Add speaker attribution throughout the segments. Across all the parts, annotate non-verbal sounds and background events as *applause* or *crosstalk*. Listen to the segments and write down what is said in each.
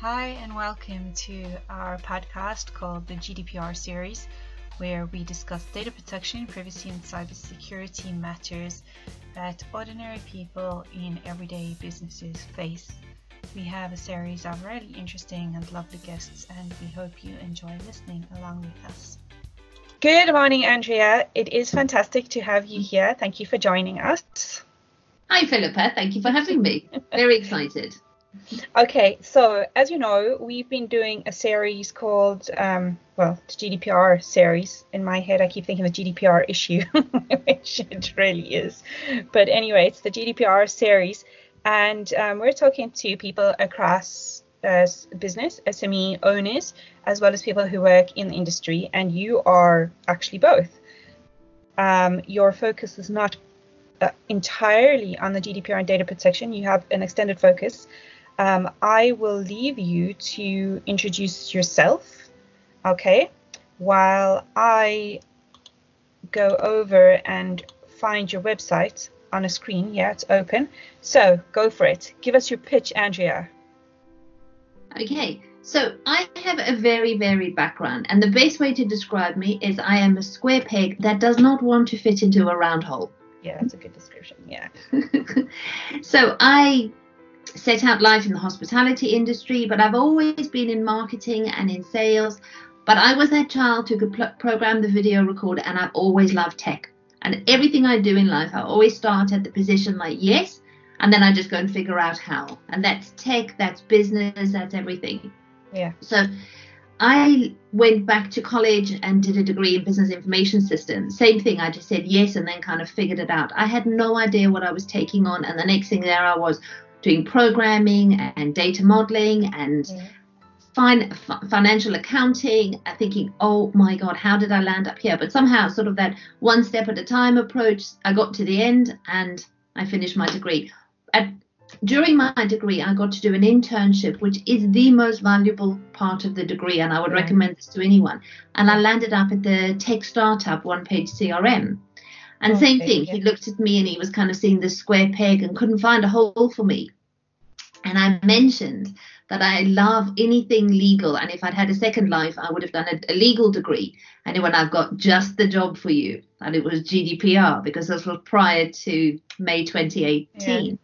Speaker 1: Hi, and welcome to our podcast called the GDPR series, where we discuss data protection, privacy, and cybersecurity matters that ordinary people in everyday businesses face. We have a series of really interesting and lovely guests, and we hope you enjoy listening along with us. Good morning, Andrea. It is fantastic to have you here. Thank you for joining us.
Speaker 2: Hi, Philippa. Thank you for having me. Very *laughs* excited.
Speaker 1: Okay, so as you know, we've been doing a series called, um, well, the GDPR series. In my head, I keep thinking the GDPR issue, *laughs* which it really is. But anyway, it's the GDPR series, and um, we're talking to people across uh, business, SME owners, as well as people who work in the industry, and you are actually both. Um, your focus is not uh, entirely on the GDPR and data protection. You have an extended focus um, I will leave you to introduce yourself, okay, while I go over and find your website on a screen. Yeah, it's open. So go for it. Give us your pitch, Andrea.
Speaker 2: Okay, so I have a very varied background, and the best way to describe me is I am a square peg that does not want to fit into a round hole.
Speaker 1: Yeah, that's a good description. Yeah. *laughs*
Speaker 2: so I set out life in the hospitality industry, but I've always been in marketing and in sales. But I was that child who could pl- program the video recorder, and I've always loved tech. And everything I do in life, I always start at the position like yes, and then I just go and figure out how. And that's tech, that's business, that's everything.
Speaker 1: Yeah.
Speaker 2: So I went back to college and did a degree in business information systems. Same thing, I just said yes and then kind of figured it out. I had no idea what I was taking on, and the next thing there I was doing programming and data modeling and yeah. fin- financial accounting, uh, thinking, oh my God, how did I land up here? But somehow, sort of that one step at a time approach, I got to the end and I finished my degree. At, during my degree, I got to do an internship, which is the most valuable part of the degree, and I would recommend this to anyone. And I landed up at the tech startup One Page CRM. And oh, okay, same thing, yeah. he looked at me and he was kind of seeing this square peg and couldn't find a hole for me. And I mentioned that I love anything legal. And if I'd had a second life, I would have done a, a legal degree. And when I've got just the job for you, and it was GDPR because this was prior to May 2018. Yeah.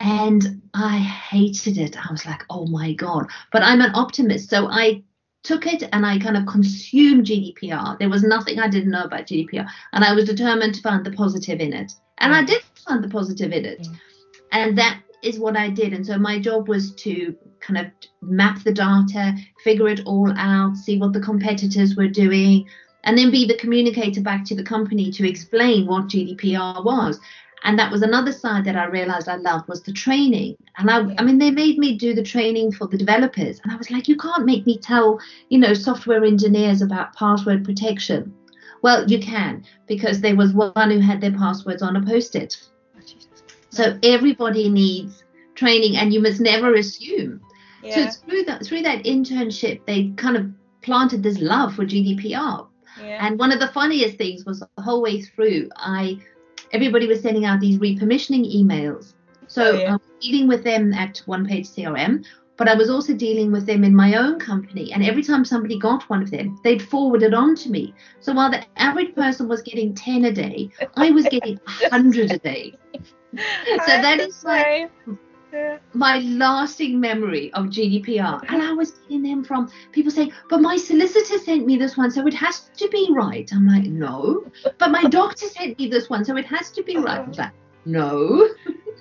Speaker 2: And I hated it. I was like, oh my God. But I'm an optimist. So I took it and I kind of consumed GDPR. There was nothing I didn't know about GDPR. And I was determined to find the positive in it. And I mm. did find the positive in it. Mm. And that is what I did. And so my job was to kind of map the data, figure it all out, see what the competitors were doing, and then be the communicator back to the company to explain what GDPR was. And that was another side that I realized I loved was the training. And I, I mean, they made me do the training for the developers. And I was like, you can't make me tell, you know, software engineers about password protection. Well, you can, because there was one who had their passwords on a post it so everybody needs training, and you must never assume. Yeah. So through that through that internship, they kind of planted this love for GDPR. Yeah. And one of the funniest things was the whole way through, I everybody was sending out these repermissioning emails. So oh, yeah. I was dealing with them at One Page CRM, but I was also dealing with them in my own company. And every time somebody got one of them, they'd forward it on to me. So while the average person was getting 10 a day, I was getting 100 a day. *laughs* so that is my, my lasting memory of GDPR. And I was getting them from people saying, but my solicitor sent me this one, so it has to be right. I'm like, no. But my doctor sent me this one, so it has to be right. I'm like, no.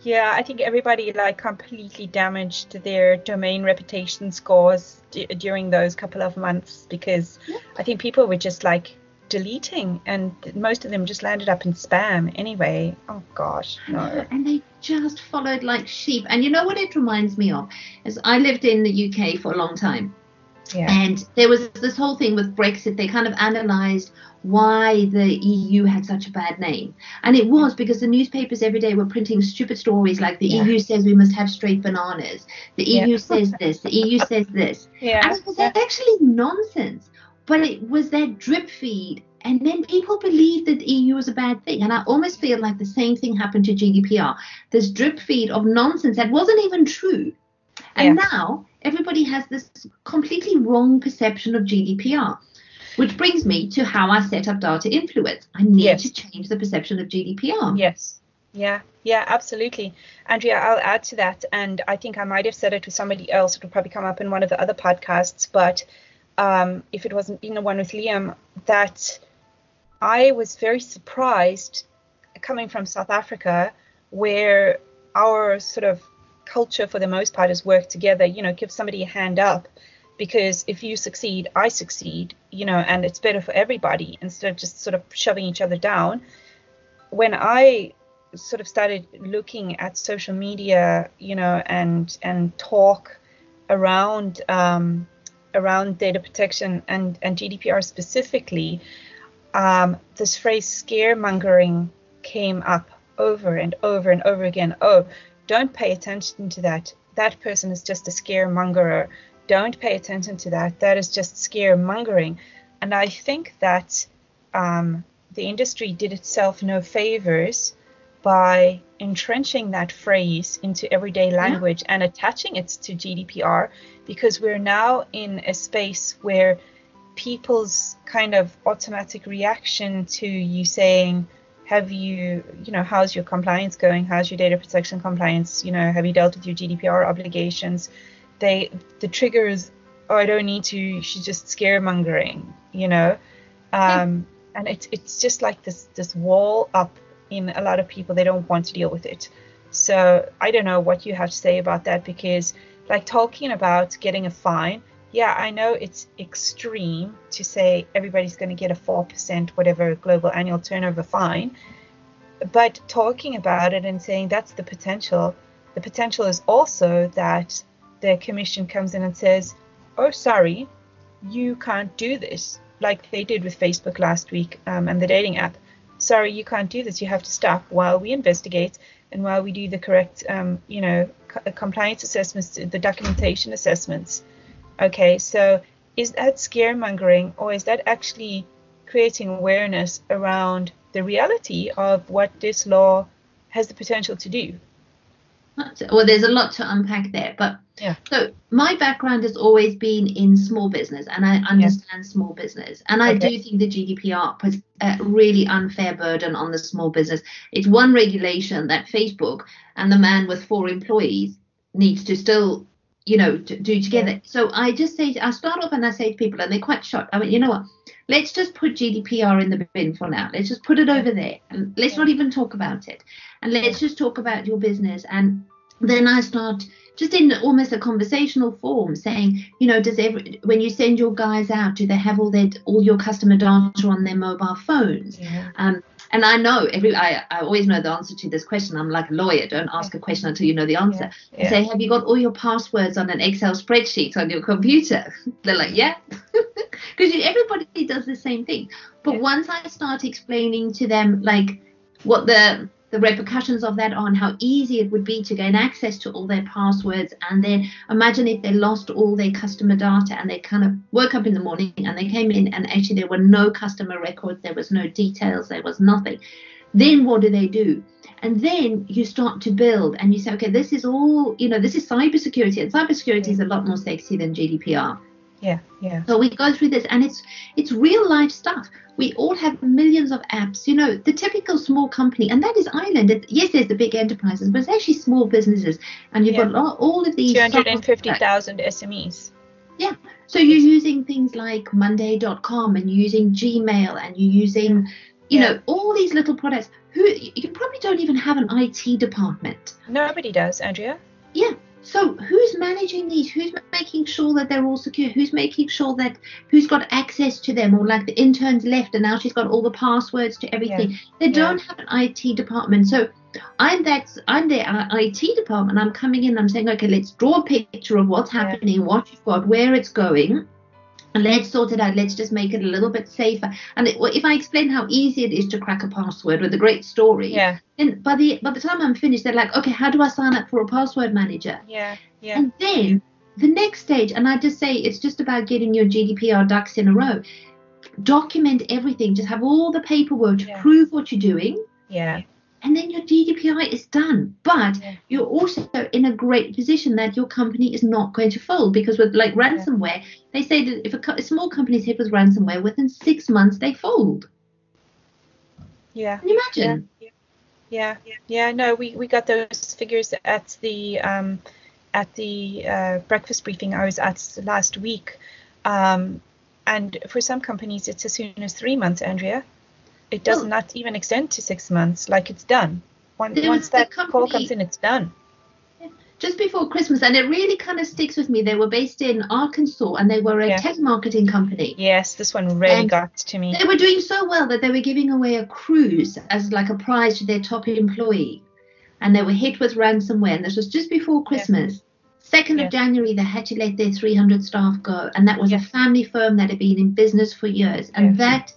Speaker 1: Yeah, I think everybody like completely damaged their domain reputation scores d- during those couple of months because yeah. I think people were just like deleting and most of them just landed up in spam anyway. Oh gosh no. *laughs*
Speaker 2: And they just followed like sheep. And you know what it reminds me of? Is i lived in the uk for a long time. Yeah. and there was this whole thing with brexit. They kind of analyzed why the eu had such a bad name. And it was because the newspapers every day were printing stupid stories like the yeah. eu says we must have straight bananas. The eu yeah. says this. The eu says this. *laughs*
Speaker 1: Yeah.
Speaker 2: and it was actually nonsense but it was that drip feed and then people believed that EU was a bad thing. And I almost feel like the same thing happened to GDPR. This drip feed of nonsense that wasn't even true. And yeah. now everybody has this completely wrong perception of GDPR. Which brings me to how I set up data influence. I need
Speaker 1: Yes.
Speaker 2: to change the perception of GDPR.
Speaker 1: Yes. Yeah, yeah, absolutely. Andrea, I'll add to that. And I think I might have said it to somebody else. It'll probably come up in one of the other podcasts. But um, if it wasn't in the one with Liam, that I was very surprised coming from South Africa, where our sort of culture for the most part is work together, you know, give somebody a hand up. Because if you succeed, I succeed, you know, and it's better for everybody instead of just sort of shoving each other down when I sort of started looking at social media, you know, and and talk around um, around data protection and and GDPR specifically, um, this phrase scaremongering came up over and over and over again. Oh, don't pay attention to that. That person is just a scaremongerer. Don't pay attention to that. That is just scaremongering. And I think that um, the industry did itself no favors by entrenching that phrase into everyday language and attaching it to GDPR because we're now in a space where people's kind of automatic reaction to you saying, have you, you know, how's your compliance going? How's your data protection compliance? You know, have you dealt with your GDPR obligations? They, the trigger is, oh, I don't need to. She's just scaremongering, you know, um, and it's it's just like this this wall up in a lot of people. They don't want to deal with it. So I don't know what you have to say about that because, like talking about getting a fine, yeah, I know it's extreme to say everybody's going to get a 4% whatever global annual turnover fine. But talking about it and saying that's the potential, the potential is also that the commission comes in and says, oh, sorry, you can't do this, like they did with Facebook last week um, and the dating app. Sorry, you can't do this. You have to stop while we investigate and while we do the correct, um, you know, co- compliance assessments, the documentation assessments. Okay, so is that scaremongering or is that actually creating awareness around the reality of what this law has the potential to do?
Speaker 2: Well, there's a lot to unpack there, but
Speaker 1: Yeah.
Speaker 2: so my background has always been in small business, and I understand small business, and I
Speaker 1: Okay.
Speaker 2: do think the GDPR puts a really unfair burden on the small business. It's one regulation that Facebook and the man with four employees needs to still, you know, to do together. So I just say, I start off and I say to people, and they're quite shocked. I mean, you know what? Let's just put GDPR in the bin for now. Let's just put it over there, and let's not even talk about it. And let's just talk about your business. And then i start just in almost a conversational form saying you know does every when you send your guys out do they have all their all your customer data on their mobile phones
Speaker 1: Yeah.
Speaker 2: um and I know every I, I always know the answer to this question. I'm like a lawyer, don't ask a question until you know the answer. I
Speaker 1: Yeah.
Speaker 2: say, have you got all your passwords on an Excel spreadsheet on your computer? *laughs* They're like, yeah. *laughs* Because everybody does the same thing. But
Speaker 1: Yeah.
Speaker 2: once I start explaining to them like what the the repercussions of that on how easy it would be to gain access to all their passwords. And then imagine if they lost all their customer data and they kind of woke up in the morning and they came in and actually there were no customer records there was no details there was nothing. Then what do they do? And then you start to build and you say okay this is all you know this is cybersecurity and cybersecurity is a lot more sexy than gdpr
Speaker 1: Yeah. Yeah.
Speaker 2: so we go through this and it's it's real life stuff we all have millions of apps you know the typical small company and that is ireland it, yes there's the big enterprises but it's actually small businesses and you've
Speaker 1: Yeah.
Speaker 2: got all, all of these
Speaker 1: Two hundred and fifty thousand SMEs.
Speaker 2: so you're using things like monday.com and you're using gmail and you're using you
Speaker 1: Yeah.
Speaker 2: know all these little products who you probably don't even have an it department
Speaker 1: Nobody does, Andrea. Yeah.
Speaker 2: So who's managing these? Who's sure that they're all secure? Who's making sure that who's got access to them? Or like the interns left and now she's got all the passwords to everything. They
Speaker 1: Yeah.
Speaker 2: don't have an IT department. So I'm that I'm the uh, IT department. I'm coming in. I'm saying, okay, let's draw a picture of what's
Speaker 1: Yeah.
Speaker 2: happening, what you've got, where it's going. And let's sort it out. Let's just make it a little bit safer. And it, well, if I explain how easy it is to crack a password with a great story,
Speaker 1: Yeah.
Speaker 2: then by the by the time I'm finished, they're like, okay, how do I sign up for a password manager?
Speaker 1: Yeah. Yeah.
Speaker 2: And then the next stage, and I just say it's just about getting your GDPR ducks in a row. Document everything. Just have all the paperwork to
Speaker 1: Yeah.
Speaker 2: prove what you're doing.
Speaker 1: Yeah.
Speaker 2: and then your GDPR is done. But
Speaker 1: Yeah.
Speaker 2: you're also in a great position that your company is not going to fold because with like ransomware, they say that if a, co- a small company is hit with ransomware, within six months they fold.
Speaker 1: Yeah.
Speaker 2: Can you imagine?
Speaker 1: Yeah, yeah, no, we, we got those figures at the um, at the uh, breakfast briefing I was at last week, um, and for some companies it's as soon as three months. Andrea, it does
Speaker 2: Well-
Speaker 1: not even extend to six months. Like it's done. One, once that call comes in, it's done.
Speaker 2: Just before Christmas, and it really kind of sticks with me. They were based in Arkansas, and they were a
Speaker 1: Yeah.
Speaker 2: telemarketing company.
Speaker 1: Yes, this one really
Speaker 2: And
Speaker 1: got to me.
Speaker 2: They were doing so well that they were giving away a cruise as like a prize to their top employee. And they were hit with ransomware. And this was just before Christmas. 2nd
Speaker 1: Yeah.
Speaker 2: of January, they had to let their 300 staff go. And that was
Speaker 1: Yeah.
Speaker 2: a family firm that had been in business for years. And
Speaker 1: Yeah.
Speaker 2: that,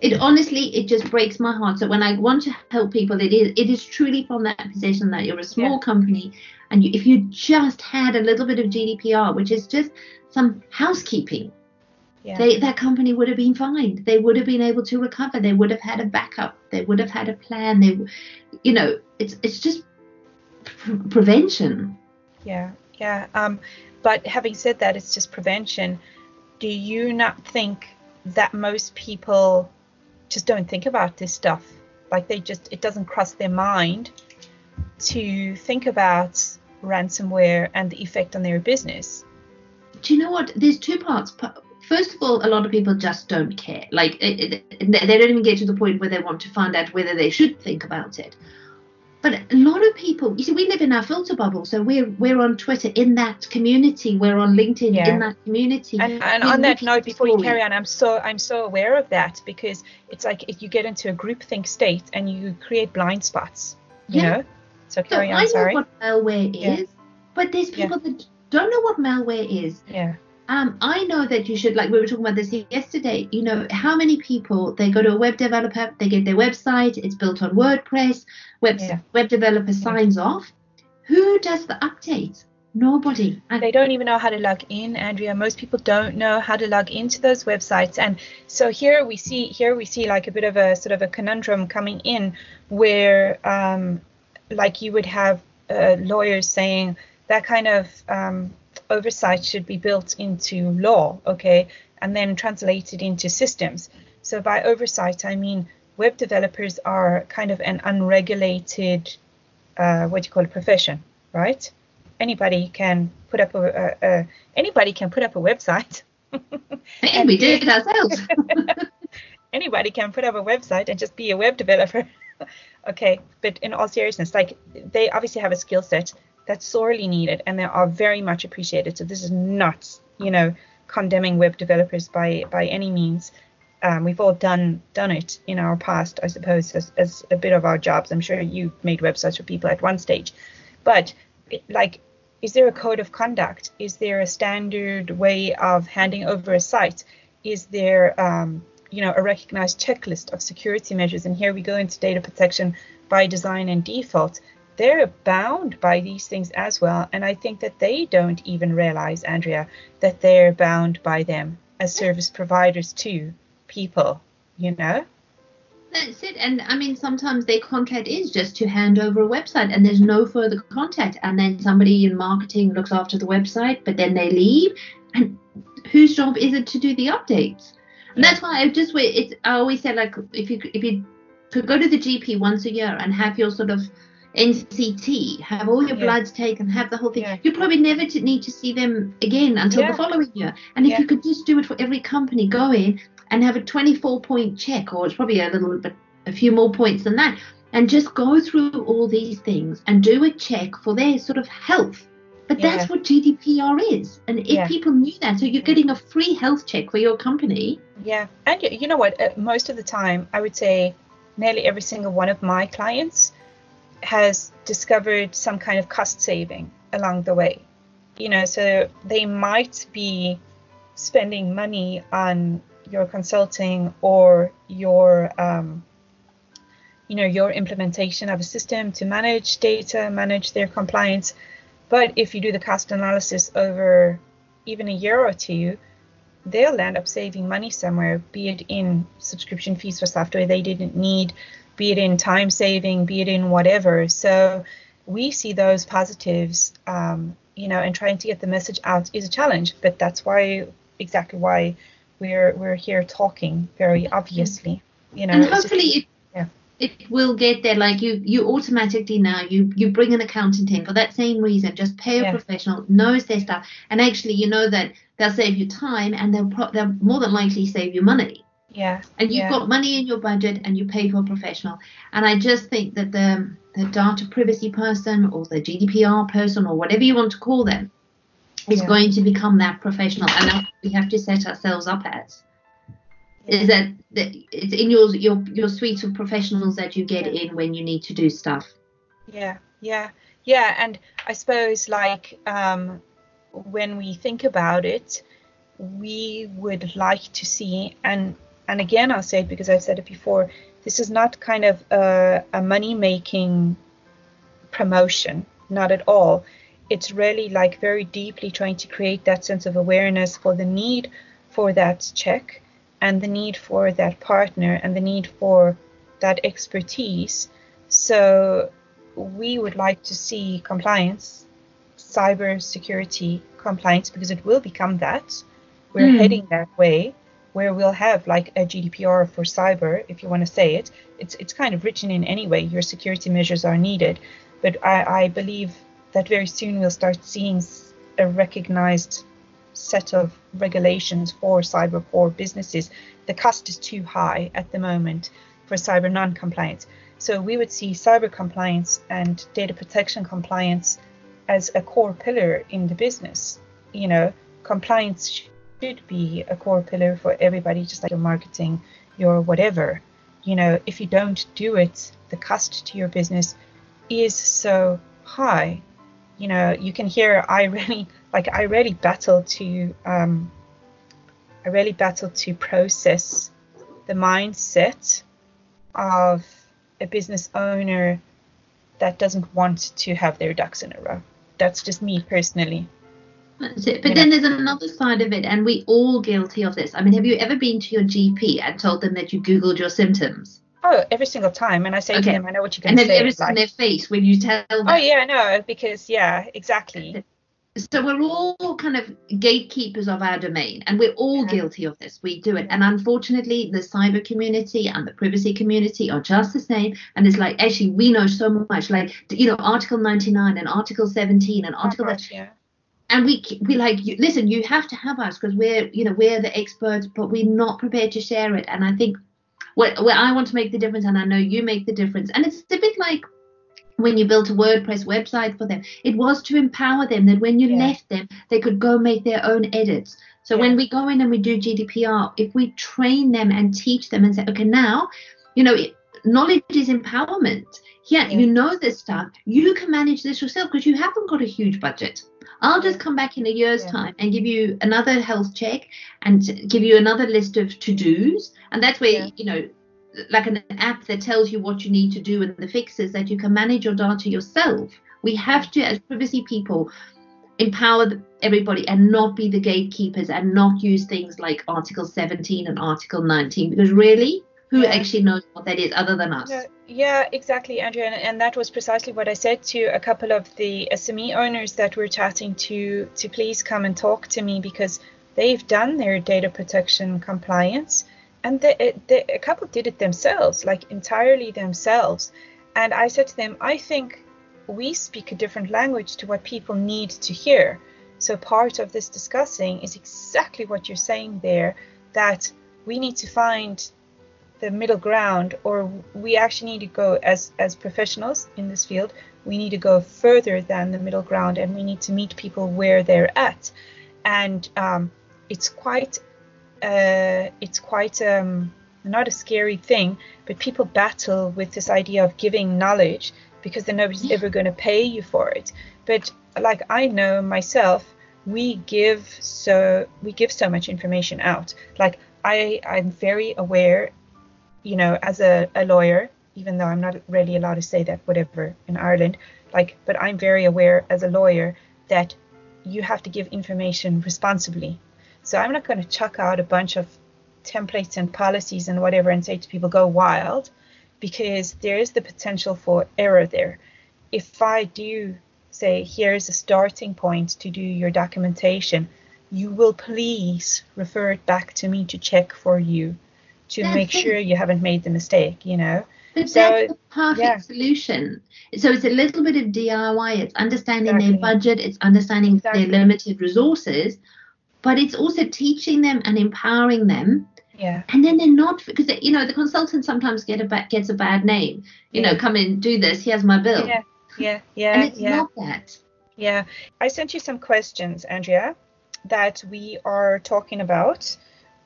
Speaker 2: it honestly, it just breaks my heart. So when I want to help people, it is, it is truly from that position that you're a small
Speaker 1: Yeah.
Speaker 2: company. And you, if you just had a little bit of GDPR, which is just some housekeeping,
Speaker 1: Yeah.
Speaker 2: they, that company would have been fine. They would have been able to recover. They would have had a backup. They would have had a plan. They, you know, it's it's just pre- prevention.
Speaker 1: Yeah, yeah. Um, but having said that, it's just prevention. Do you not think that most people just don't think about this stuff? Like they just, it doesn't cross their mind to think about ransomware and the effect on their business.
Speaker 2: Do you know what? There's two parts. First of all, a lot of people just don't care. Like they don't even get to the point where they want to find out whether they should think about it. But a lot of people, you see, we live in our filter bubble, so we're we're on Twitter in that community, we're on LinkedIn
Speaker 1: Yeah.
Speaker 2: in that community.
Speaker 1: And, and on that note, before you carry on, I'm so I'm so aware of that because it's like if you get into a groupthink state and you create blind spots, you
Speaker 2: Yeah.
Speaker 1: know. So carry
Speaker 2: So
Speaker 1: carry
Speaker 2: I
Speaker 1: on.
Speaker 2: know
Speaker 1: Sorry.
Speaker 2: what malware
Speaker 1: Yeah.
Speaker 2: is, but there's people that don't know what malware is.
Speaker 1: Yeah.
Speaker 2: Um, I know that you should, like we were talking about this yesterday, you know, how many people they go to a web developer, they get their website, it's built on WordPress, web,
Speaker 1: Yeah.
Speaker 2: web developer signs off. Who does the updates? Nobody. And
Speaker 1: they don't even know how to log in andrea most people don't know how to log into those websites and so here we see here we see like a bit of a sort of a conundrum coming in where um, like you would have uh, lawyers saying that kind of um, oversight should be built into law okay and then translated into systems so by oversight i mean web developers are kind of an unregulated uh, what do you call it profession right anybody can put up a, a, a anybody can put up a website. *laughs*
Speaker 2: and we did it ourselves. *laughs*
Speaker 1: anybody can put up a website and just be a web developer. *laughs* okay, but in all seriousness, like they obviously have a skill set that's sorely needed and they are very much appreciated. So this is not, you know, condemning web developers by by any means. Um, we've all done done it in our past, I suppose, as, as a bit of our jobs. I'm sure you made websites for people at one stage, but like is there a code of conduct is there a standard way of handing over a site is there um, you know a recognized checklist of security measures and here we go into data protection by design and default they're bound by these things as well and i think that they don't even realize andrea that they're bound by them as service providers to people you know
Speaker 2: That's it. And I mean, sometimes their contract is just to hand over a website and there's no further contact. And then somebody in marketing looks after the website, but then they leave. And whose job is it to do the updates? And that's why I just. It's I always say like if you if you could go to the GP once a year and have your sort of NCT, have all your
Speaker 1: Yeah.
Speaker 2: bloods taken, have the whole thing.
Speaker 1: Yeah.
Speaker 2: You probably never to need to see them again until
Speaker 1: Yeah.
Speaker 2: the following year. And if you could just do it for every company, go in and have a 24 point check, or it's probably a little bit, a few more points than that, and just go through all these things and do a check for their sort of health. But that's what GDPR is. And if people knew that, so you're getting a free health check for your company.
Speaker 1: Yeah, and you, you know what? Uh, most of the time, I would say nearly every single one of my clients has discovered some kind of cost saving along the way. You know, so they might be spending money on your consulting or your, um, you know, your implementation of a system to manage data, manage their compliance. But if you do the cost analysis over even a year or two, they'll end up saving money somewhere, be it in subscription fees for software they didn't need, be it in time saving, be it in whatever. So we see those positives, um, you know, and trying to get the message out is a challenge. But that's why exactly why we're we're here talking very obviously, you know.
Speaker 2: And hopefully it, yeah. it will get there. Like you you automatically now you you bring an accountant in for that same reason. Just pay a yeah. professional, knows their stuff, and actually you know that they'll save you time and they'll pro- they'll more than likely save you money.
Speaker 1: Yeah.
Speaker 2: And you've
Speaker 1: yeah.
Speaker 2: got money in your budget and you pay for a professional. And I just think that the the data privacy person or the GDPR person or whatever you want to call them is yeah. going to become that professional and that's we have to set ourselves up as. Yeah. Is that, that it's in your your your suite of professionals that you get in when you need to do stuff.
Speaker 1: Yeah, yeah, yeah, and I suppose like um, when we think about it, we would like to see and and again, I'll say it because I've said it before, this is not kind of a, a money making promotion, not at all. It's really like very deeply trying to create that sense of awareness for the need for that check and the need for that partner and the need for that expertise. So we would like to see compliance, cyber security compliance, because it will become that. We're mm. heading that way where we'll have like a GDPR for cyber, if you want to say it. It's it's kind of written in anyway. Your security measures are needed, but I, I believe that very soon we'll start seeing a recognized set of regulations for cyber core businesses. The cost is too high at the moment for cyber non-compliance. So we would see cyber compliance and data protection compliance as a core pillar in the business. You know, compliance should be a core pillar for everybody, just like your marketing, your whatever. You know, if you don't do it, the cost to your business is so high. You know, you can hear I really like I really battle to um, I really battle to process the mindset of a business owner that doesn't want to have their ducks in a row. That's just me personally.
Speaker 2: That's it. But yeah. then there's another side of it, and we all guilty of this. I mean, have you ever been to your GP and told them that you Googled your symptoms?
Speaker 1: Oh, every single time. And I say okay. to them, I know what you're going
Speaker 2: to
Speaker 1: say.
Speaker 2: And have like, their face when you tell them?
Speaker 1: Oh, yeah, I know, because, yeah, exactly.
Speaker 2: So we're all kind of gatekeepers of our domain, and we're all yeah. guilty of this. We do it. And unfortunately, the cyber community and the privacy community are just the same. And it's like, actually, we know so much. Like, you know, Article 99 and Article 17 and Article.
Speaker 1: Much, yeah
Speaker 2: and we we like listen you have to have us because we're you know we're the experts but we're not prepared to share it and i think where, where i want to make the difference and i know you make the difference and it's a bit like when you built a wordpress website for them it was to empower them that when you yeah. left them they could go make their own edits so yeah. when we go in and we do gdpr if we train them and teach them and say okay now you know knowledge is empowerment yeah, yeah. you know this stuff you can manage this yourself because you haven't got a huge budget I'll just come back in a year's yeah. time and give you another health check and give you another list of to dos. And that's where, yeah. you know, like an app that tells you what you need to do and the fixes that you can manage your data yourself. We have to, as privacy people, empower everybody and not be the gatekeepers and not use things like Article 17 and Article 19 because really, who yeah. actually knows what that is other than us?
Speaker 1: Yeah, exactly, Andrea. And, and, that was precisely what I said to a couple of the SME owners that we're chatting to to please come and talk to me because they've done their data protection compliance and they, they, a couple did it themselves, like entirely themselves. And I said to them, I think we speak a different language to what people need to hear. So part of this discussing is exactly what you're saying there that we need to find the middle ground or we actually need to go as as professionals in this field we need to go further than the middle ground and we need to meet people where they're at. And um, it's quite uh, it's quite um, not a scary thing but people battle with this idea of giving knowledge because then nobody's ever going to pay you for it. But like i know myself we give so we give so much information out. Like i i'm very aware you know, as a, a lawyer, even though I'm not really allowed to say that, whatever, in Ireland, like, but I'm very aware as a lawyer that you have to give information responsibly. So I'm not going to chuck out a bunch of templates and policies and whatever and say to people, go wild, because there is the potential for error there. If I do say, here's a starting point to do your documentation, you will please refer it back to me to check for you to
Speaker 2: That's
Speaker 1: make sure you haven't made the mistake, you know?
Speaker 2: But
Speaker 1: So,
Speaker 2: that's the perfect
Speaker 1: yeah.
Speaker 2: solution. So it's a little bit of DIY. It's understanding
Speaker 1: Exactly.
Speaker 2: their budget. It's understanding
Speaker 1: Exactly.
Speaker 2: their limited resources, but it's also teaching them and empowering them.
Speaker 1: Yeah.
Speaker 2: And then they're not because you know the consultant sometimes get a ba- gets a bad name. You know, come in, do this. Here's my bill.
Speaker 1: Yeah. Yeah. Yeah.
Speaker 2: and it's
Speaker 1: Yeah.
Speaker 2: not that.
Speaker 1: Yeah. I sent you some questions, Andrea, that we are talking about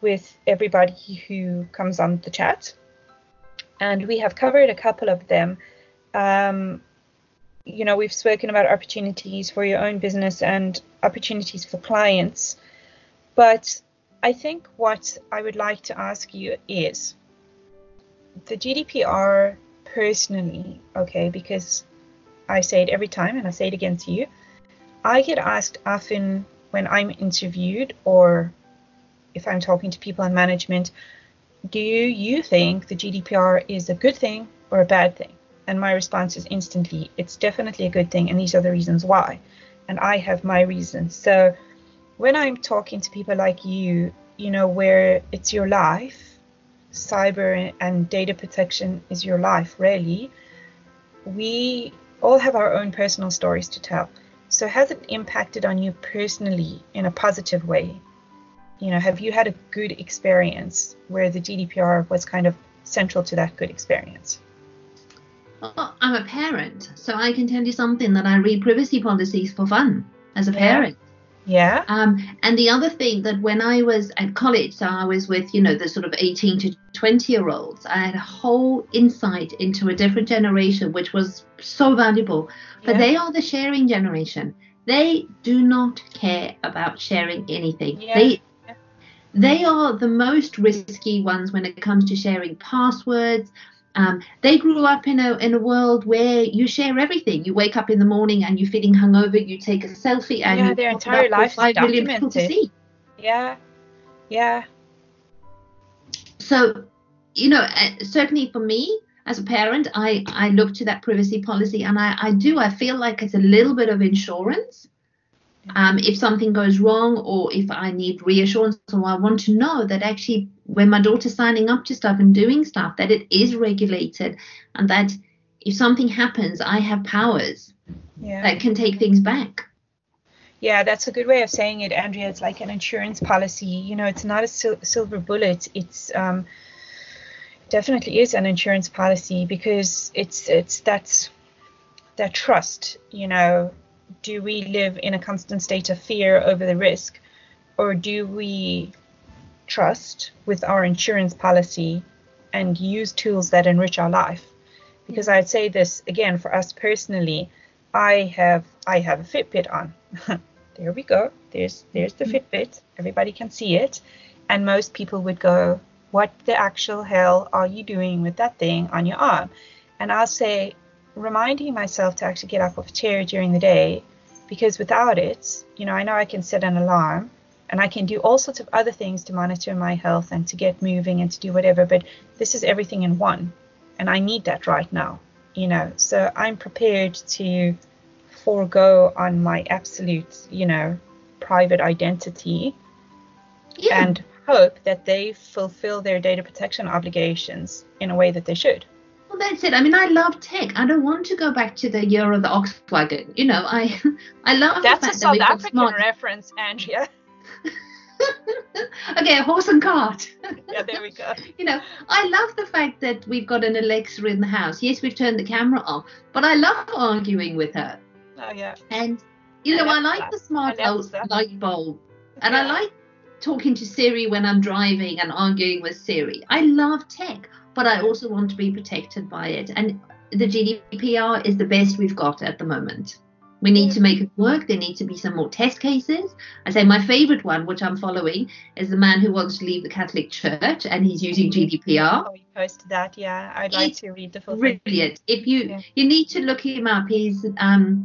Speaker 1: with everybody who comes on the chat. And we have covered a couple of them. Um, you know, we've spoken about opportunities for your own business and opportunities for clients. But I think what I would like to ask you is the GDPR personally, okay, because I say it every time and I say it again to you. I get asked often when I'm interviewed or if I'm talking to people in management, do you think the GDPR is a good thing or a bad thing? And my response is instantly, it's definitely a good thing, and these are the reasons why. And I have my reasons. So when I'm talking to people like you, you know, where it's your life, cyber and data protection is your life, really, we all have our own personal stories to tell. So has it impacted on you personally in a positive way? You know, have you had a good experience where the GDPR was kind of central to that good experience?
Speaker 2: Well, I'm a parent, so I can tell you something that I read privacy policies for fun as a
Speaker 1: Yeah.
Speaker 2: parent.
Speaker 1: Yeah.
Speaker 2: Um, and the other thing that when I was at college, so I was with, you know, the sort of 18 to 20 year olds, I had a whole insight into a different generation, which was so valuable. But
Speaker 1: Yeah.
Speaker 2: they are the sharing generation. They do not care about sharing anything.
Speaker 1: Yeah.
Speaker 2: They they are the most risky ones when it comes to sharing passwords. Um, they grew up in a in a world where you share everything. You wake up in the morning and you're feeling hungover. You take a selfie and
Speaker 1: Yeah, their entire life is
Speaker 2: five million people to
Speaker 1: documented.
Speaker 2: see.
Speaker 1: Yeah. Yeah.
Speaker 2: So, you know, uh, certainly for me as a parent, I I look to that privacy policy and I I do I feel like it's a little bit of insurance. Um, if something goes wrong or if I need reassurance or I want to know that actually when my daughter's signing up to stuff and doing stuff that it is regulated and that if something happens I have powers
Speaker 1: Yeah.
Speaker 2: that can take things back.
Speaker 1: Yeah, that's a good way of saying it, Andrea. It's like an insurance policy. You know, it's not a sil- silver bullet. It's um, definitely is an insurance policy because it's it's that's that trust. You know, do we live in a constant state of fear over the risk, or do we trust with our insurance policy and use tools that enrich our life? Because I'd say this again for us personally. I have I have a Fitbit on. *laughs* there we go. There's there's the mm-hmm. Fitbit. Everybody can see it. And most people would go, What the actual hell are you doing with that thing on your arm? And I'll say, reminding myself to actually get up off a chair during the day, because without it, you know, I know I can set an alarm and I can do all sorts of other things to monitor my health and to get moving and to do whatever, but this is everything in one. And I need that right now, you know. So I'm prepared to forego on my absolute, you know, private identity
Speaker 2: Yeah.
Speaker 1: and hope that they fulfill their data protection obligations in a way that they should.
Speaker 2: That's it. I mean, I love tech. I don't want to go back to the year of the ox wagon. You know, I *laughs* I love
Speaker 1: That's
Speaker 2: the
Speaker 1: a
Speaker 2: fact that
Speaker 1: South
Speaker 2: we've got
Speaker 1: African
Speaker 2: smart.
Speaker 1: reference, Andrea. *laughs*
Speaker 2: okay, horse and cart. *laughs*
Speaker 1: Yeah, there we go.
Speaker 2: you know, I love the fact that we've got an Alexa in the house. Yes, we've turned the camera off, but I love arguing with her.
Speaker 1: Oh yeah.
Speaker 2: And you know, I like
Speaker 1: Alexa.
Speaker 2: the smart light- light bulb, and I like talking to Siri when I'm driving and arguing with Siri. I love tech, but I also want to be protected by it. And the GDPR is the best we've got at the moment. We need to make it work. There need to be some more test cases. I say my favorite one, which I'm following, is the man who wants to leave the Catholic Church and he's using GDPR.
Speaker 1: Oh, you posted that. Yeah, I'd like
Speaker 2: It's
Speaker 1: to read the full thing.
Speaker 2: Brilliant. If you
Speaker 1: Yeah.
Speaker 2: you need to look him up, he's um,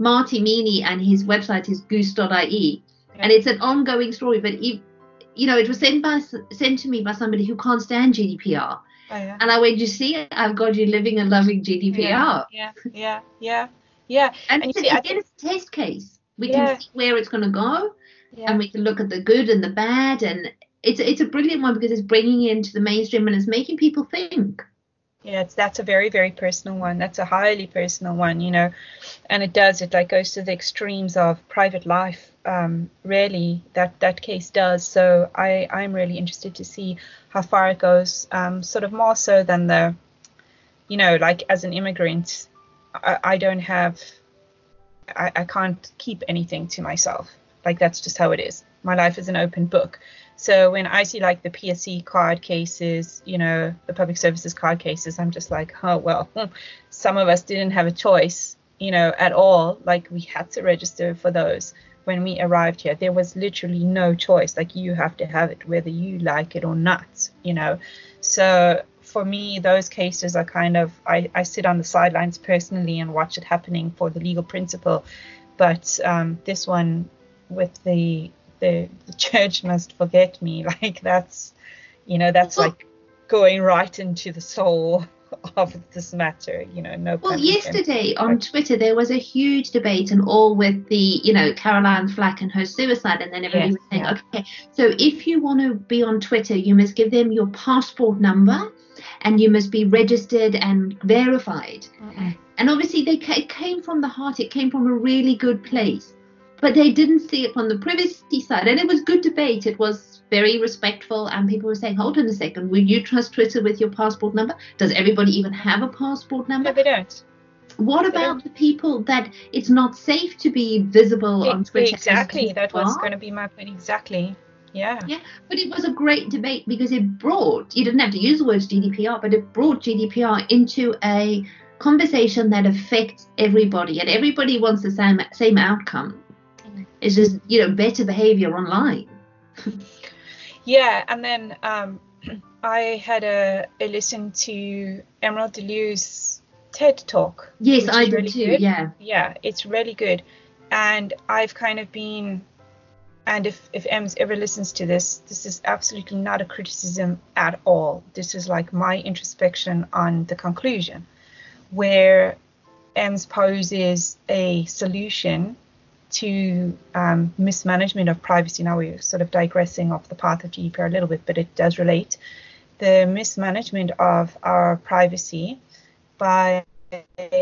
Speaker 2: Marty Meany and his website is goose.ie, and it's an ongoing story. But if, you know, it was sent by sent to me by somebody who can't stand GDPR,
Speaker 1: Oh, yeah.
Speaker 2: And I went, you see, I've got you living and loving GDPR.
Speaker 1: Yeah, yeah, yeah, yeah.
Speaker 2: And,
Speaker 1: And see, I
Speaker 2: again, it's a test case. We
Speaker 1: Yeah.
Speaker 2: can see where it's going to go,
Speaker 1: Yeah.
Speaker 2: and we can look at the good and the bad, and it's it's a brilliant one because it's bringing it into the mainstream and it's making people think.
Speaker 1: Yeah, it's that's a very very personal one. That's a highly personal one, you know, and it does it like goes to the extremes of private life. Um, really, that that case does. So I I'm really interested to see how far it goes. Um, sort of more so than the, you know, like as an immigrant, I, I don't have, I I can't keep anything to myself. Like that's just how it is. My life is an open book. So when I see like the PSC card cases, you know, the public services card cases, I'm just like, oh well, *laughs* some of us didn't have a choice, you know, at all. Like we had to register for those when we arrived here. There was literally no choice. Like you have to have it whether you like it or not, you know. So for me, those cases are kind of I, I sit on the sidelines personally and watch it happening for the legal principle. But um, this one with the the, the *laughs* church must forget me *laughs* like that's you know that's like going right into the soul *laughs* of this matter you know no
Speaker 2: Well, yesterday on Twitter there was a huge debate, and all with the you know Caroline Flack and her suicide, and then everybody
Speaker 1: Yes,
Speaker 2: was saying,
Speaker 1: yeah.
Speaker 2: okay, so if you want to be on Twitter, you must give them your passport number, and you must be registered and verified.
Speaker 1: Mm-mm.
Speaker 2: And obviously, they ca- it came from the heart. It came from a really good place, but they didn't see it from the privacy side. And it was good debate. It was very respectful, and people were saying, "Hold on a second. Will you trust Twitter with your passport number? Does everybody even have a passport number?
Speaker 1: no they don't
Speaker 2: What
Speaker 1: They
Speaker 2: about the people that it's not safe to be visible on Twitter?
Speaker 1: exactly that was going to be my point exactly yeah
Speaker 2: Yeah, but it was a great debate because it brought, you didn't have to use the words GDPR, but it brought GDPR into a conversation that affects everybody and everybody wants the same same outcome.
Speaker 1: Mhm.
Speaker 2: It's just, you know, better behavior online. *laughs*
Speaker 1: Yeah, and then um, *clears throat* I had a, a listen to Emerald de Leeuw's TED talk.
Speaker 2: Yes, I did
Speaker 1: really
Speaker 2: too.
Speaker 1: good.
Speaker 2: Yeah.
Speaker 1: Yeah, it's really good. And I've kind of been, and if, if Ems ever listens to this, this is absolutely not a criticism at all. This is like my introspection on the conclusion, where Ems poses a solution to um, mismanagement of privacy. Now we're sort of digressing off the path of GDPR a little bit, but it does relate. The mismanagement of our privacy by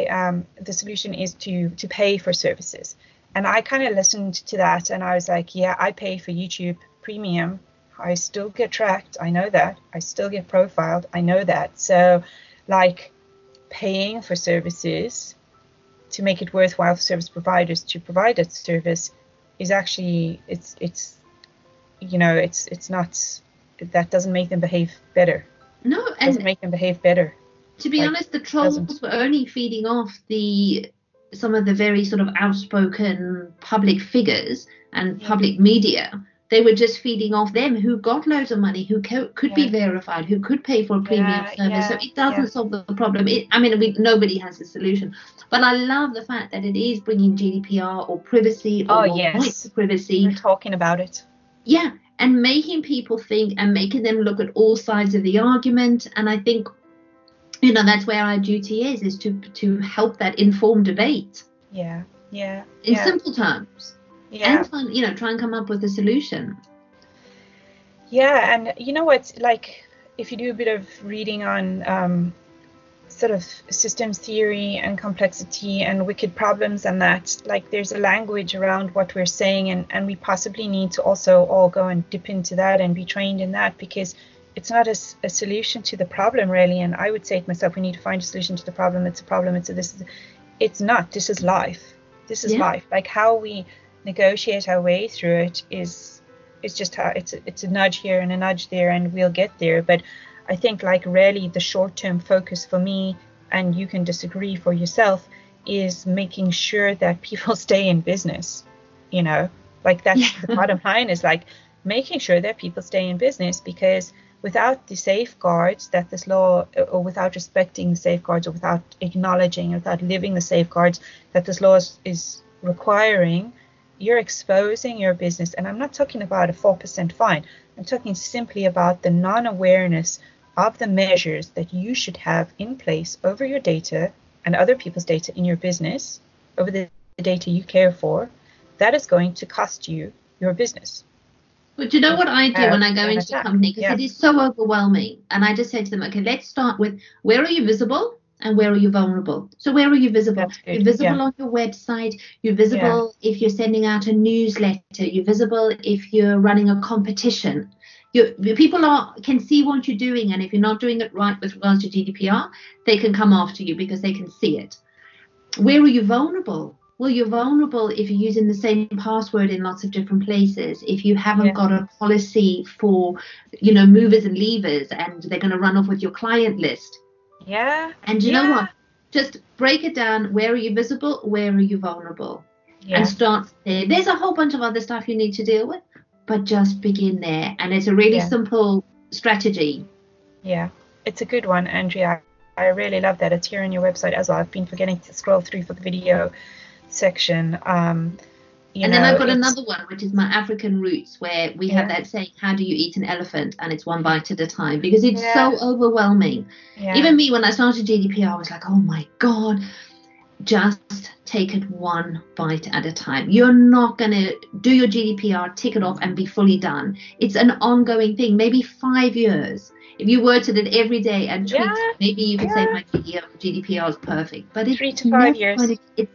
Speaker 1: um, the solution is to to pay for services. And I kind of listened to that and I was like, yeah, I pay for YouTube Premium. I still get tracked. I know that. I still get profiled. I know that. So, like, paying for services to make it worthwhile for service providers to provide that service is actually it's it's you know it's it's not that doesn't make them behave better
Speaker 2: No,
Speaker 1: doesn't
Speaker 2: and
Speaker 1: make them behave better
Speaker 2: to be
Speaker 1: like,
Speaker 2: honest, the trolls
Speaker 1: doesn't.
Speaker 2: were only feeding off the some of the very sort of outspoken public figures and public media. They were just feeding off them who got loads of money, who co- could be verified, who could pay for a premium
Speaker 1: Yeah,
Speaker 2: service. So it doesn't
Speaker 1: yeah.
Speaker 2: solve the problem. It, I mean, we, nobody has a solution. But I love the fact that it is bringing GDPR or privacy or
Speaker 1: Oh, yes.
Speaker 2: privacy.
Speaker 1: we're talking about it
Speaker 2: Yeah, and making people think and making them look at all sides of the argument. And I think, you know, that's where our duty is, is to to help that informed debate
Speaker 1: yeah yeah
Speaker 2: in
Speaker 1: yeah
Speaker 2: simple terms.
Speaker 1: Yeah
Speaker 2: And you know, try and come up with a solution.
Speaker 1: Yeah, and you know what? Like, if you do a bit of reading on um, sort of systems theory and complexity and wicked problems and that, like, there's a language around what we're saying, and, and we possibly need to also all go and dip into that and be trained in that because it's not a solution to the problem, really. And I would say to myself, we need to find a solution to the problem. It's a problem. It's a this. Is, it's not. This is life. This is
Speaker 2: Yeah.
Speaker 1: life. Like, how we negotiate our way through it is it's just how it's a, it's a nudge here and a nudge there and we'll get there but i think like really the short term focus for me and you can disagree for yourself is making sure that people *laughs* stay in business you know like that's
Speaker 2: Yeah.
Speaker 1: the bottom line is like making sure that people stay in business because without the safeguards that this law or without respecting the safeguards or without acknowledging or without living the safeguards that this law is, is requiring you're exposing your business and i'm not talking about a 4% fine i'm talking simply about the non-awareness of the measures that you should have in place over your data and other people's data in your business, over the data you care for, that is going to cost you your business.
Speaker 2: But you know what I do when I go into a company? Because yeah. it is so overwhelming. And I just say to them, okay, let's start with where are you visible and where are you vulnerable? So, where are you visible? You're visible yeah. on your website. You're visible yeah. if you're sending out a newsletter. You're visible if you're running a competition. You, people are can see what you're doing, and if you're not doing it right with regards to GDPR, they can come after you because they can see it. Where are you vulnerable? well you're vulnerable if you're using the same password in lots of different places if you haven't yeah. got a policy for you know movers and leavers and they're going to run off with your client list
Speaker 1: yeah
Speaker 2: and you
Speaker 1: yeah.
Speaker 2: know what just break it down where are you visible where are you vulnerable yeah. and start there there's a whole bunch of other stuff you need to deal with but just begin there and it's a really yeah. simple strategy
Speaker 1: yeah it's a good one andrea I really love that. It's here on your website as well. I've been forgetting to scroll through for the video section. Um,
Speaker 2: and then I've got another one, which is my African roots, where we yeah. have that saying, "How do you eat an elephant?" and it's one bite at a time because it's yeah. so overwhelming. Yeah. Even me, when I started GDPR, I was like, "Oh my god." Just take it one bite at a time. You're not going to do your GDPR, tick it off, and be fully done. It's an ongoing thing, maybe five years. If you worked at it every day and tweaked, maybe you could say my GDPR is perfect. But it's
Speaker 1: three to five years.
Speaker 2: it's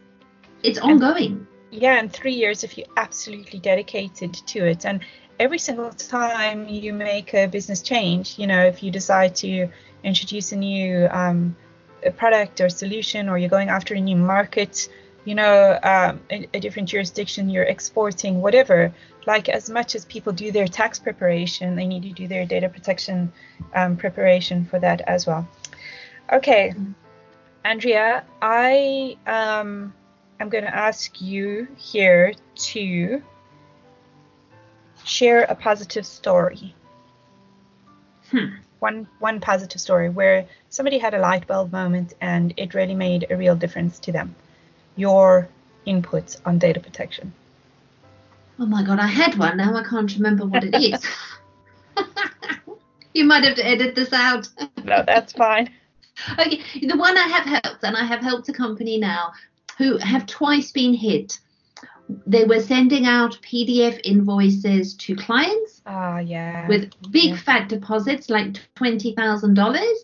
Speaker 2: it's ongoing.
Speaker 1: And, yeah, in three years if you're absolutely dedicated to it. And every single time you make a business change, you know, if you decide to introduce a new um, a product or solution, or you're going after a new market, you know, um, a, a, different jurisdiction, you're exporting, whatever. Like as much as people do their tax preparation, they need to do their data protection um, preparation for that as well. Okay, mm-hmm. Andrea, I um, I'm going to ask you here to share a positive story. Hmm. One one positive story where somebody had a light bulb moment and it really made a real difference to them. Your inputs on data protection.
Speaker 2: Oh my god, I had one. Now I can't remember what it is. *laughs* you might have to edit this out.
Speaker 1: no, that's fine. *laughs*
Speaker 2: Okay, the one I have helped, and I have helped a company now who have twice been hit. They were sending out PDF invoices to clients.
Speaker 1: Oh, yeah.
Speaker 2: With big yeah. fat deposits, like $20,000.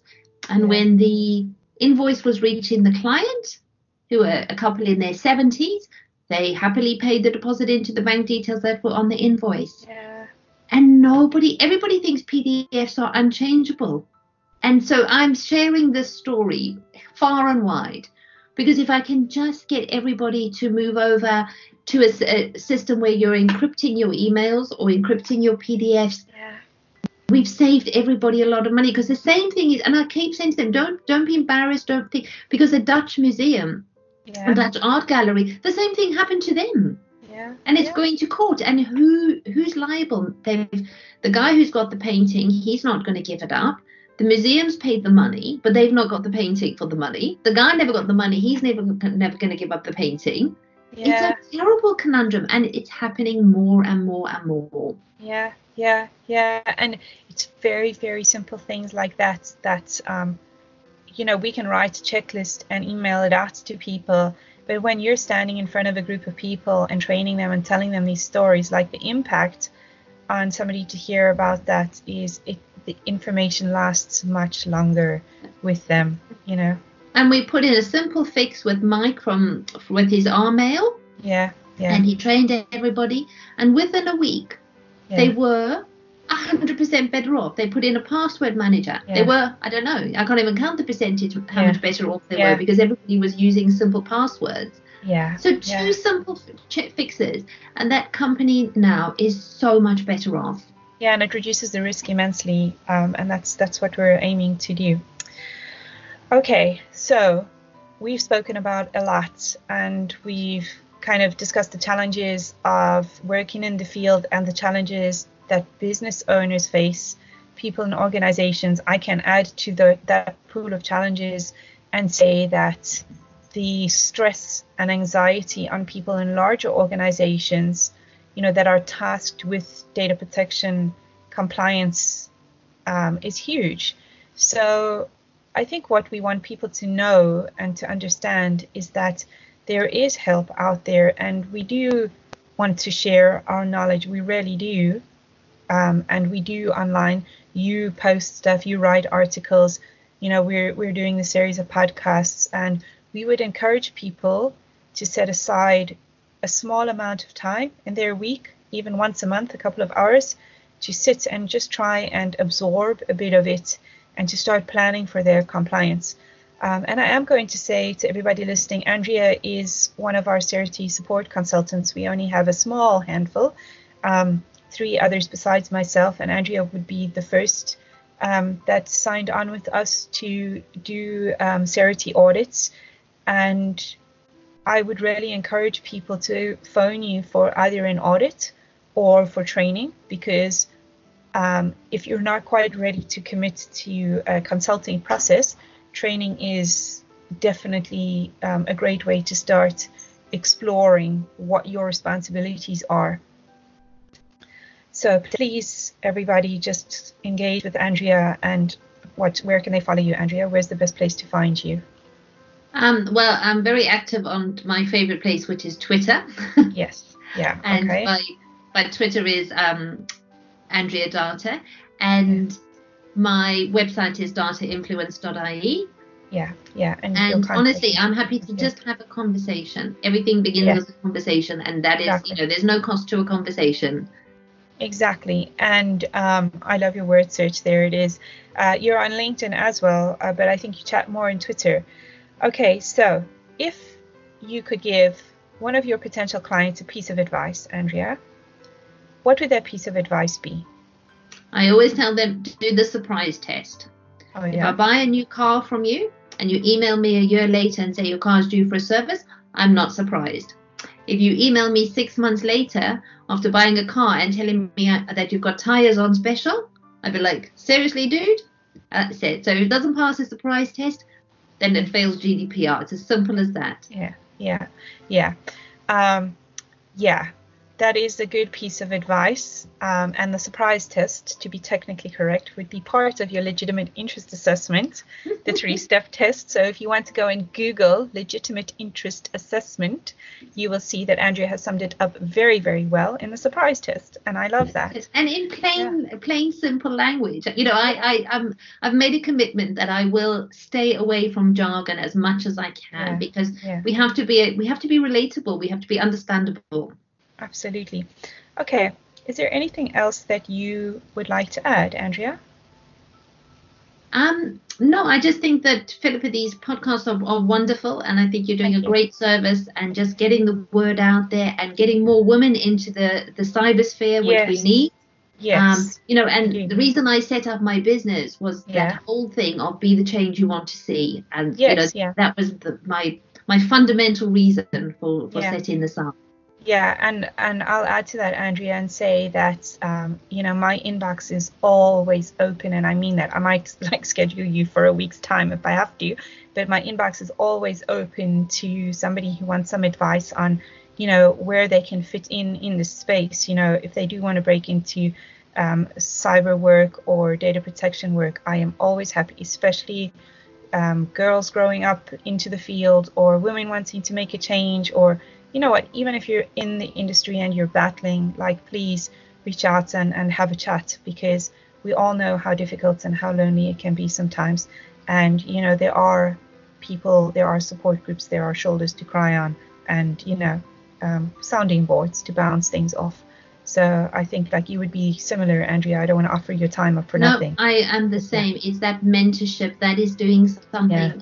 Speaker 2: And yeah. when the invoice was reaching the client, who were a couple in their 70s, they happily paid the deposit into the bank details that were on the invoice.
Speaker 1: Yeah.
Speaker 2: And nobody, everybody thinks PDFs are unchangeable. And so I'm sharing this story far and wide because if I can just get everybody to move over to a, a system where you're encrypting your emails or encrypting your PDFs,
Speaker 1: yeah.
Speaker 2: we've saved everybody a lot of money. Because the same thing is, and I keep saying to them, don't don't be embarrassed, don't think because the Dutch museum, yeah. a Dutch art gallery, the same thing happened to them.
Speaker 1: Yeah.
Speaker 2: And it's
Speaker 1: yeah.
Speaker 2: going to court, and who who's liable? They've the guy who's got the painting, he's not going to give it up. The museum's paid the money, but they've not got the painting for the money. The guy never got the money. He's never never going to give up the painting. Yeah. It's a terrible conundrum, and it's happening more and more and more.
Speaker 1: Yeah, yeah, yeah, and it's very very simple things like that that um, you know we can write a checklist and email it out to people. But when you're standing in front of a group of people and training them and telling them these stories, like the impact on somebody to hear about that is it the information lasts much longer with them, you know.
Speaker 2: And we put in a simple fix with Mike from with his Mail.
Speaker 1: Yeah, yeah.
Speaker 2: And he trained everybody, and within a week, yeah. they were 100% better off. They put in a password manager. Yeah. They were, I don't know, I can't even count the percentage how yeah. much better off they were because everybody was using simple passwords.
Speaker 1: Yeah.
Speaker 2: So two simple fixes, and that company now is so much better off.
Speaker 1: Yeah, and it reduces the risk immensely, um, and that's that's what we're aiming to do. Okay, so we've spoken about a lot, and we've kind of discussed the challenges of working in the field and the challenges that business owners face, people and organizations. I can add to the, that pool of challenges and say that the stress and anxiety on people in larger organizations you know, that are tasked with data protection compliance um, is huge. So I think what we want people to know and to understand is that there is help out there, and we do want to share our knowledge. We really do. Um, and we do online. You post stuff, you write articles. You know, we're we're doing a series of podcasts, and we would encourage people to set aside a small amount of time in their week, even once a month, a couple of hours, to sit and just try and absorb a bit of it and to start planning for their compliance. Um, and I am going to say to everybody listening, Andrea is one of our CRT support consultants. We only have a small handful, um, three others besides myself, and Andrea would be the first um, that signed on with us to do um, audits. And I would really encourage people to phone you for either an audit or for training because um, if you're not quite ready to commit to a consulting process, training is definitely um, a great way to start exploring what your responsibilities are. So please, everybody, just engage with Andrea and what? Where can they follow you, Andrea? Where's the best place to find you?
Speaker 2: Um, well, I'm very active on my favorite place, which is Twitter. *laughs*
Speaker 1: yes. Yeah.
Speaker 2: and
Speaker 1: okay.
Speaker 2: my, my Twitter is um, Andrea Data, and my website is datainfluence.ie.
Speaker 1: Yeah, yeah.
Speaker 2: And, and honestly, I'm happy to just have a conversation. Everything begins yeah. with a conversation, and that is, exactly. you know, there's no cost to a conversation.
Speaker 1: Exactly. And um, I love your word search. There it is. Uh, you're on LinkedIn as well, uh, but I think you chat more on Twitter. Okay, so if you could give one of your potential clients a piece of advice, Andrea, what would that piece of advice be?
Speaker 2: I always tell them to do the surprise test.
Speaker 1: Oh, yeah.
Speaker 2: If I buy a new car from you and you email me a year later and say your car's due for a service, I'm not surprised. If you email me six months later after buying a car and telling me uh, that you've got tires on special, I'd be like, seriously, dude? That's it. So if it doesn't pass the surprise test, then it fails GDPR. It's as simple as that.
Speaker 1: Yeah, yeah, yeah. Um, yeah, that is a good piece of advice. Um, and the surprise test, to be technically correct, would be part of your legitimate interest assessment, the three *laughs* step test. So if you want to go and Google legitimate interest assessment, you will see that Andrea has summed it up very, very well in the surprise test. And I love that.
Speaker 2: And in plain, yeah. plain, simple language. You know, I, I, I'm, I've made a commitment that I will stay away from jargon as much as I can yeah. because yeah. we have to be, we have to be relatable. We have to be understandable.
Speaker 1: Absolutely. Okay. Is there anything else that you would like to add, Andrea?
Speaker 2: Um, no, I just think that Philippa, these podcasts are, are wonderful, and I think you're doing Thank a you. great service and just getting the word out there and getting more women into the the cybersphere, which yes. we need.
Speaker 1: Yes.
Speaker 2: Um, you know, and the reason I set up my business was yeah. that whole thing of be the change you want to see, and
Speaker 1: yes,
Speaker 2: you know,
Speaker 1: yeah.
Speaker 2: that was the, my my fundamental reason for for setting this up.
Speaker 1: Yeah, and and I'll add to that, Andrea, and say that um, you know my inbox is always open, and I mean that. I might *laughs* like schedule you for a week's time if I have to, but my inbox is always open to somebody who wants some advice on, you know, where they can fit in in this space. You know, if they do want to break into um, cyber work or data protection work, I am always happy, especially um, girls growing up into the field or women wanting to make a change or you know what, even if you're in the industry and you're battling, like please reach out and, and have a chat because we all know how difficult and how lonely it can be sometimes. And, you know, there are people, there are support groups, there are shoulders to cry on, and, you know, um, sounding boards to bounce things off. So I think like you would be similar, Andrea. I don't want to offer your time up for
Speaker 2: no,
Speaker 1: nothing.
Speaker 2: I am the same. Yeah. Is that mentorship that is doing something yeah.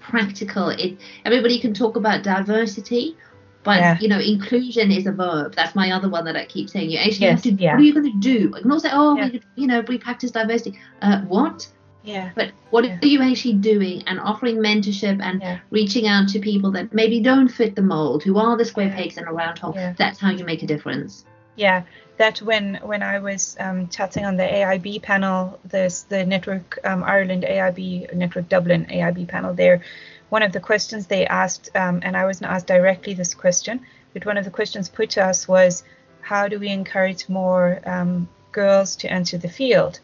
Speaker 2: practical? It everybody can talk about diversity, but yeah. you know, inclusion is a verb. That's my other one that I keep saying. You actually yes, have to. Yeah. What are you going to do? I can also say, oh, yeah. we, you know, we practice diversity. Uh, what?
Speaker 1: Yeah.
Speaker 2: But what are you actually doing and offering mentorship and reaching out to people that maybe don't fit the mold, who are the square pegs in a round hole? That's how you make a difference.
Speaker 1: Yeah, that when when I was um, chatting on the AIB panel, this the Network um, Ireland AIB Network Dublin AIB panel there one of the questions they asked, um, and I wasn't asked directly this question, but one of the questions put to us was, how do we encourage more um, girls to enter the field?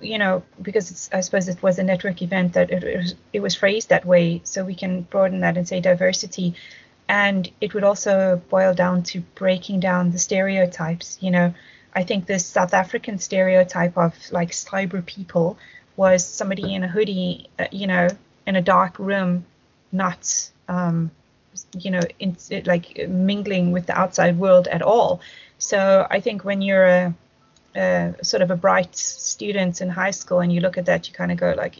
Speaker 1: you know, because I suppose it was a network event that it, it, was, it was phrased that way, so we can broaden that and say diversity. And it would also boil down to breaking down the stereotypes. You know, I think this South African stereotype of like cyber people was somebody in a hoodie, uh, you know, in a dark room, not, um, you know, in, like mingling with the outside world at all. So I think when you're a uh, sort of a bright student in high school and you look at that you kind of go like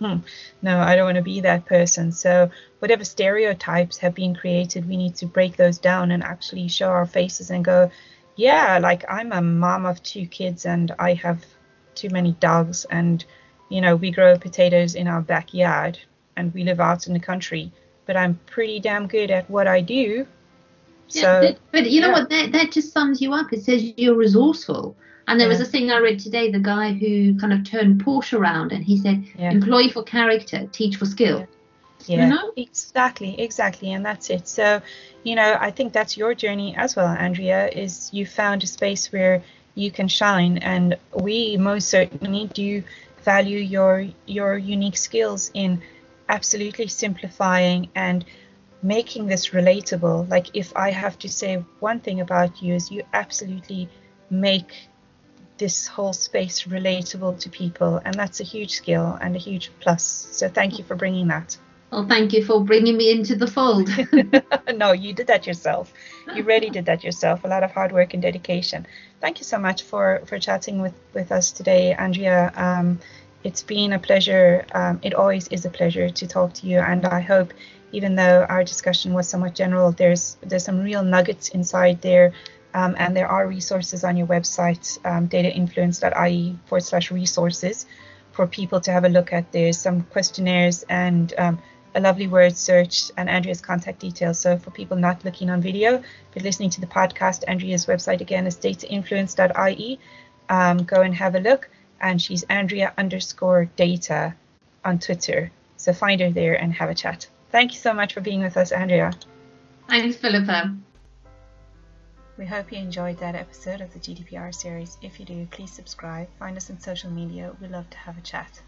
Speaker 1: hmm, no i don't want to be that person so whatever stereotypes have been created we need to break those down and actually show our faces and go yeah like i'm a mom of two kids and i have too many dogs and you know we grow potatoes in our backyard and we live out in the country but i'm pretty damn good at what i do so,
Speaker 2: yeah, but you know yeah. what? That, that just sums you up. It says you're resourceful. And there yeah. was a thing I read today, the guy who kind of turned Porsche around and he said, employ for character, teach for skill.
Speaker 1: Yeah, you know? exactly, exactly. And that's it. So, you know, I think that's your journey as well, Andrea, is you found a space where you can shine. And we most certainly do value your your unique skills in absolutely simplifying and making this relatable. Like if I have to say one thing about you is you absolutely make this whole space relatable to people, and that's a huge skill and a huge plus. So thank you for bringing that.
Speaker 2: Well, thank you for bringing me into the fold. *laughs*
Speaker 1: no, you did that yourself. You really did that yourself. A lot of hard work and dedication. Thank you so much for for chatting with with us today, Andrea. Um, it's been a pleasure. Um, it always is a pleasure to talk to you, and I hope, even though our discussion was somewhat general, there's there's some real nuggets inside there um, and there are resources on your website, um, datainfluence.ie forward slash resources for people to have a look at. There's some questionnaires and um, a lovely word search and Andrea's contact details. So for people not looking on video but listening to the podcast, Andrea's website again is datainfluence.ie. Um, go and have a look. And she's Andrea underscore data on Twitter. So find her there and have a chat. Thank you so much for being with us, Andrea.
Speaker 2: Thanks, Philippa.
Speaker 1: We hope you enjoyed that episode of the GDPR series. If you do, please subscribe. Find us on social media. We love to have a chat.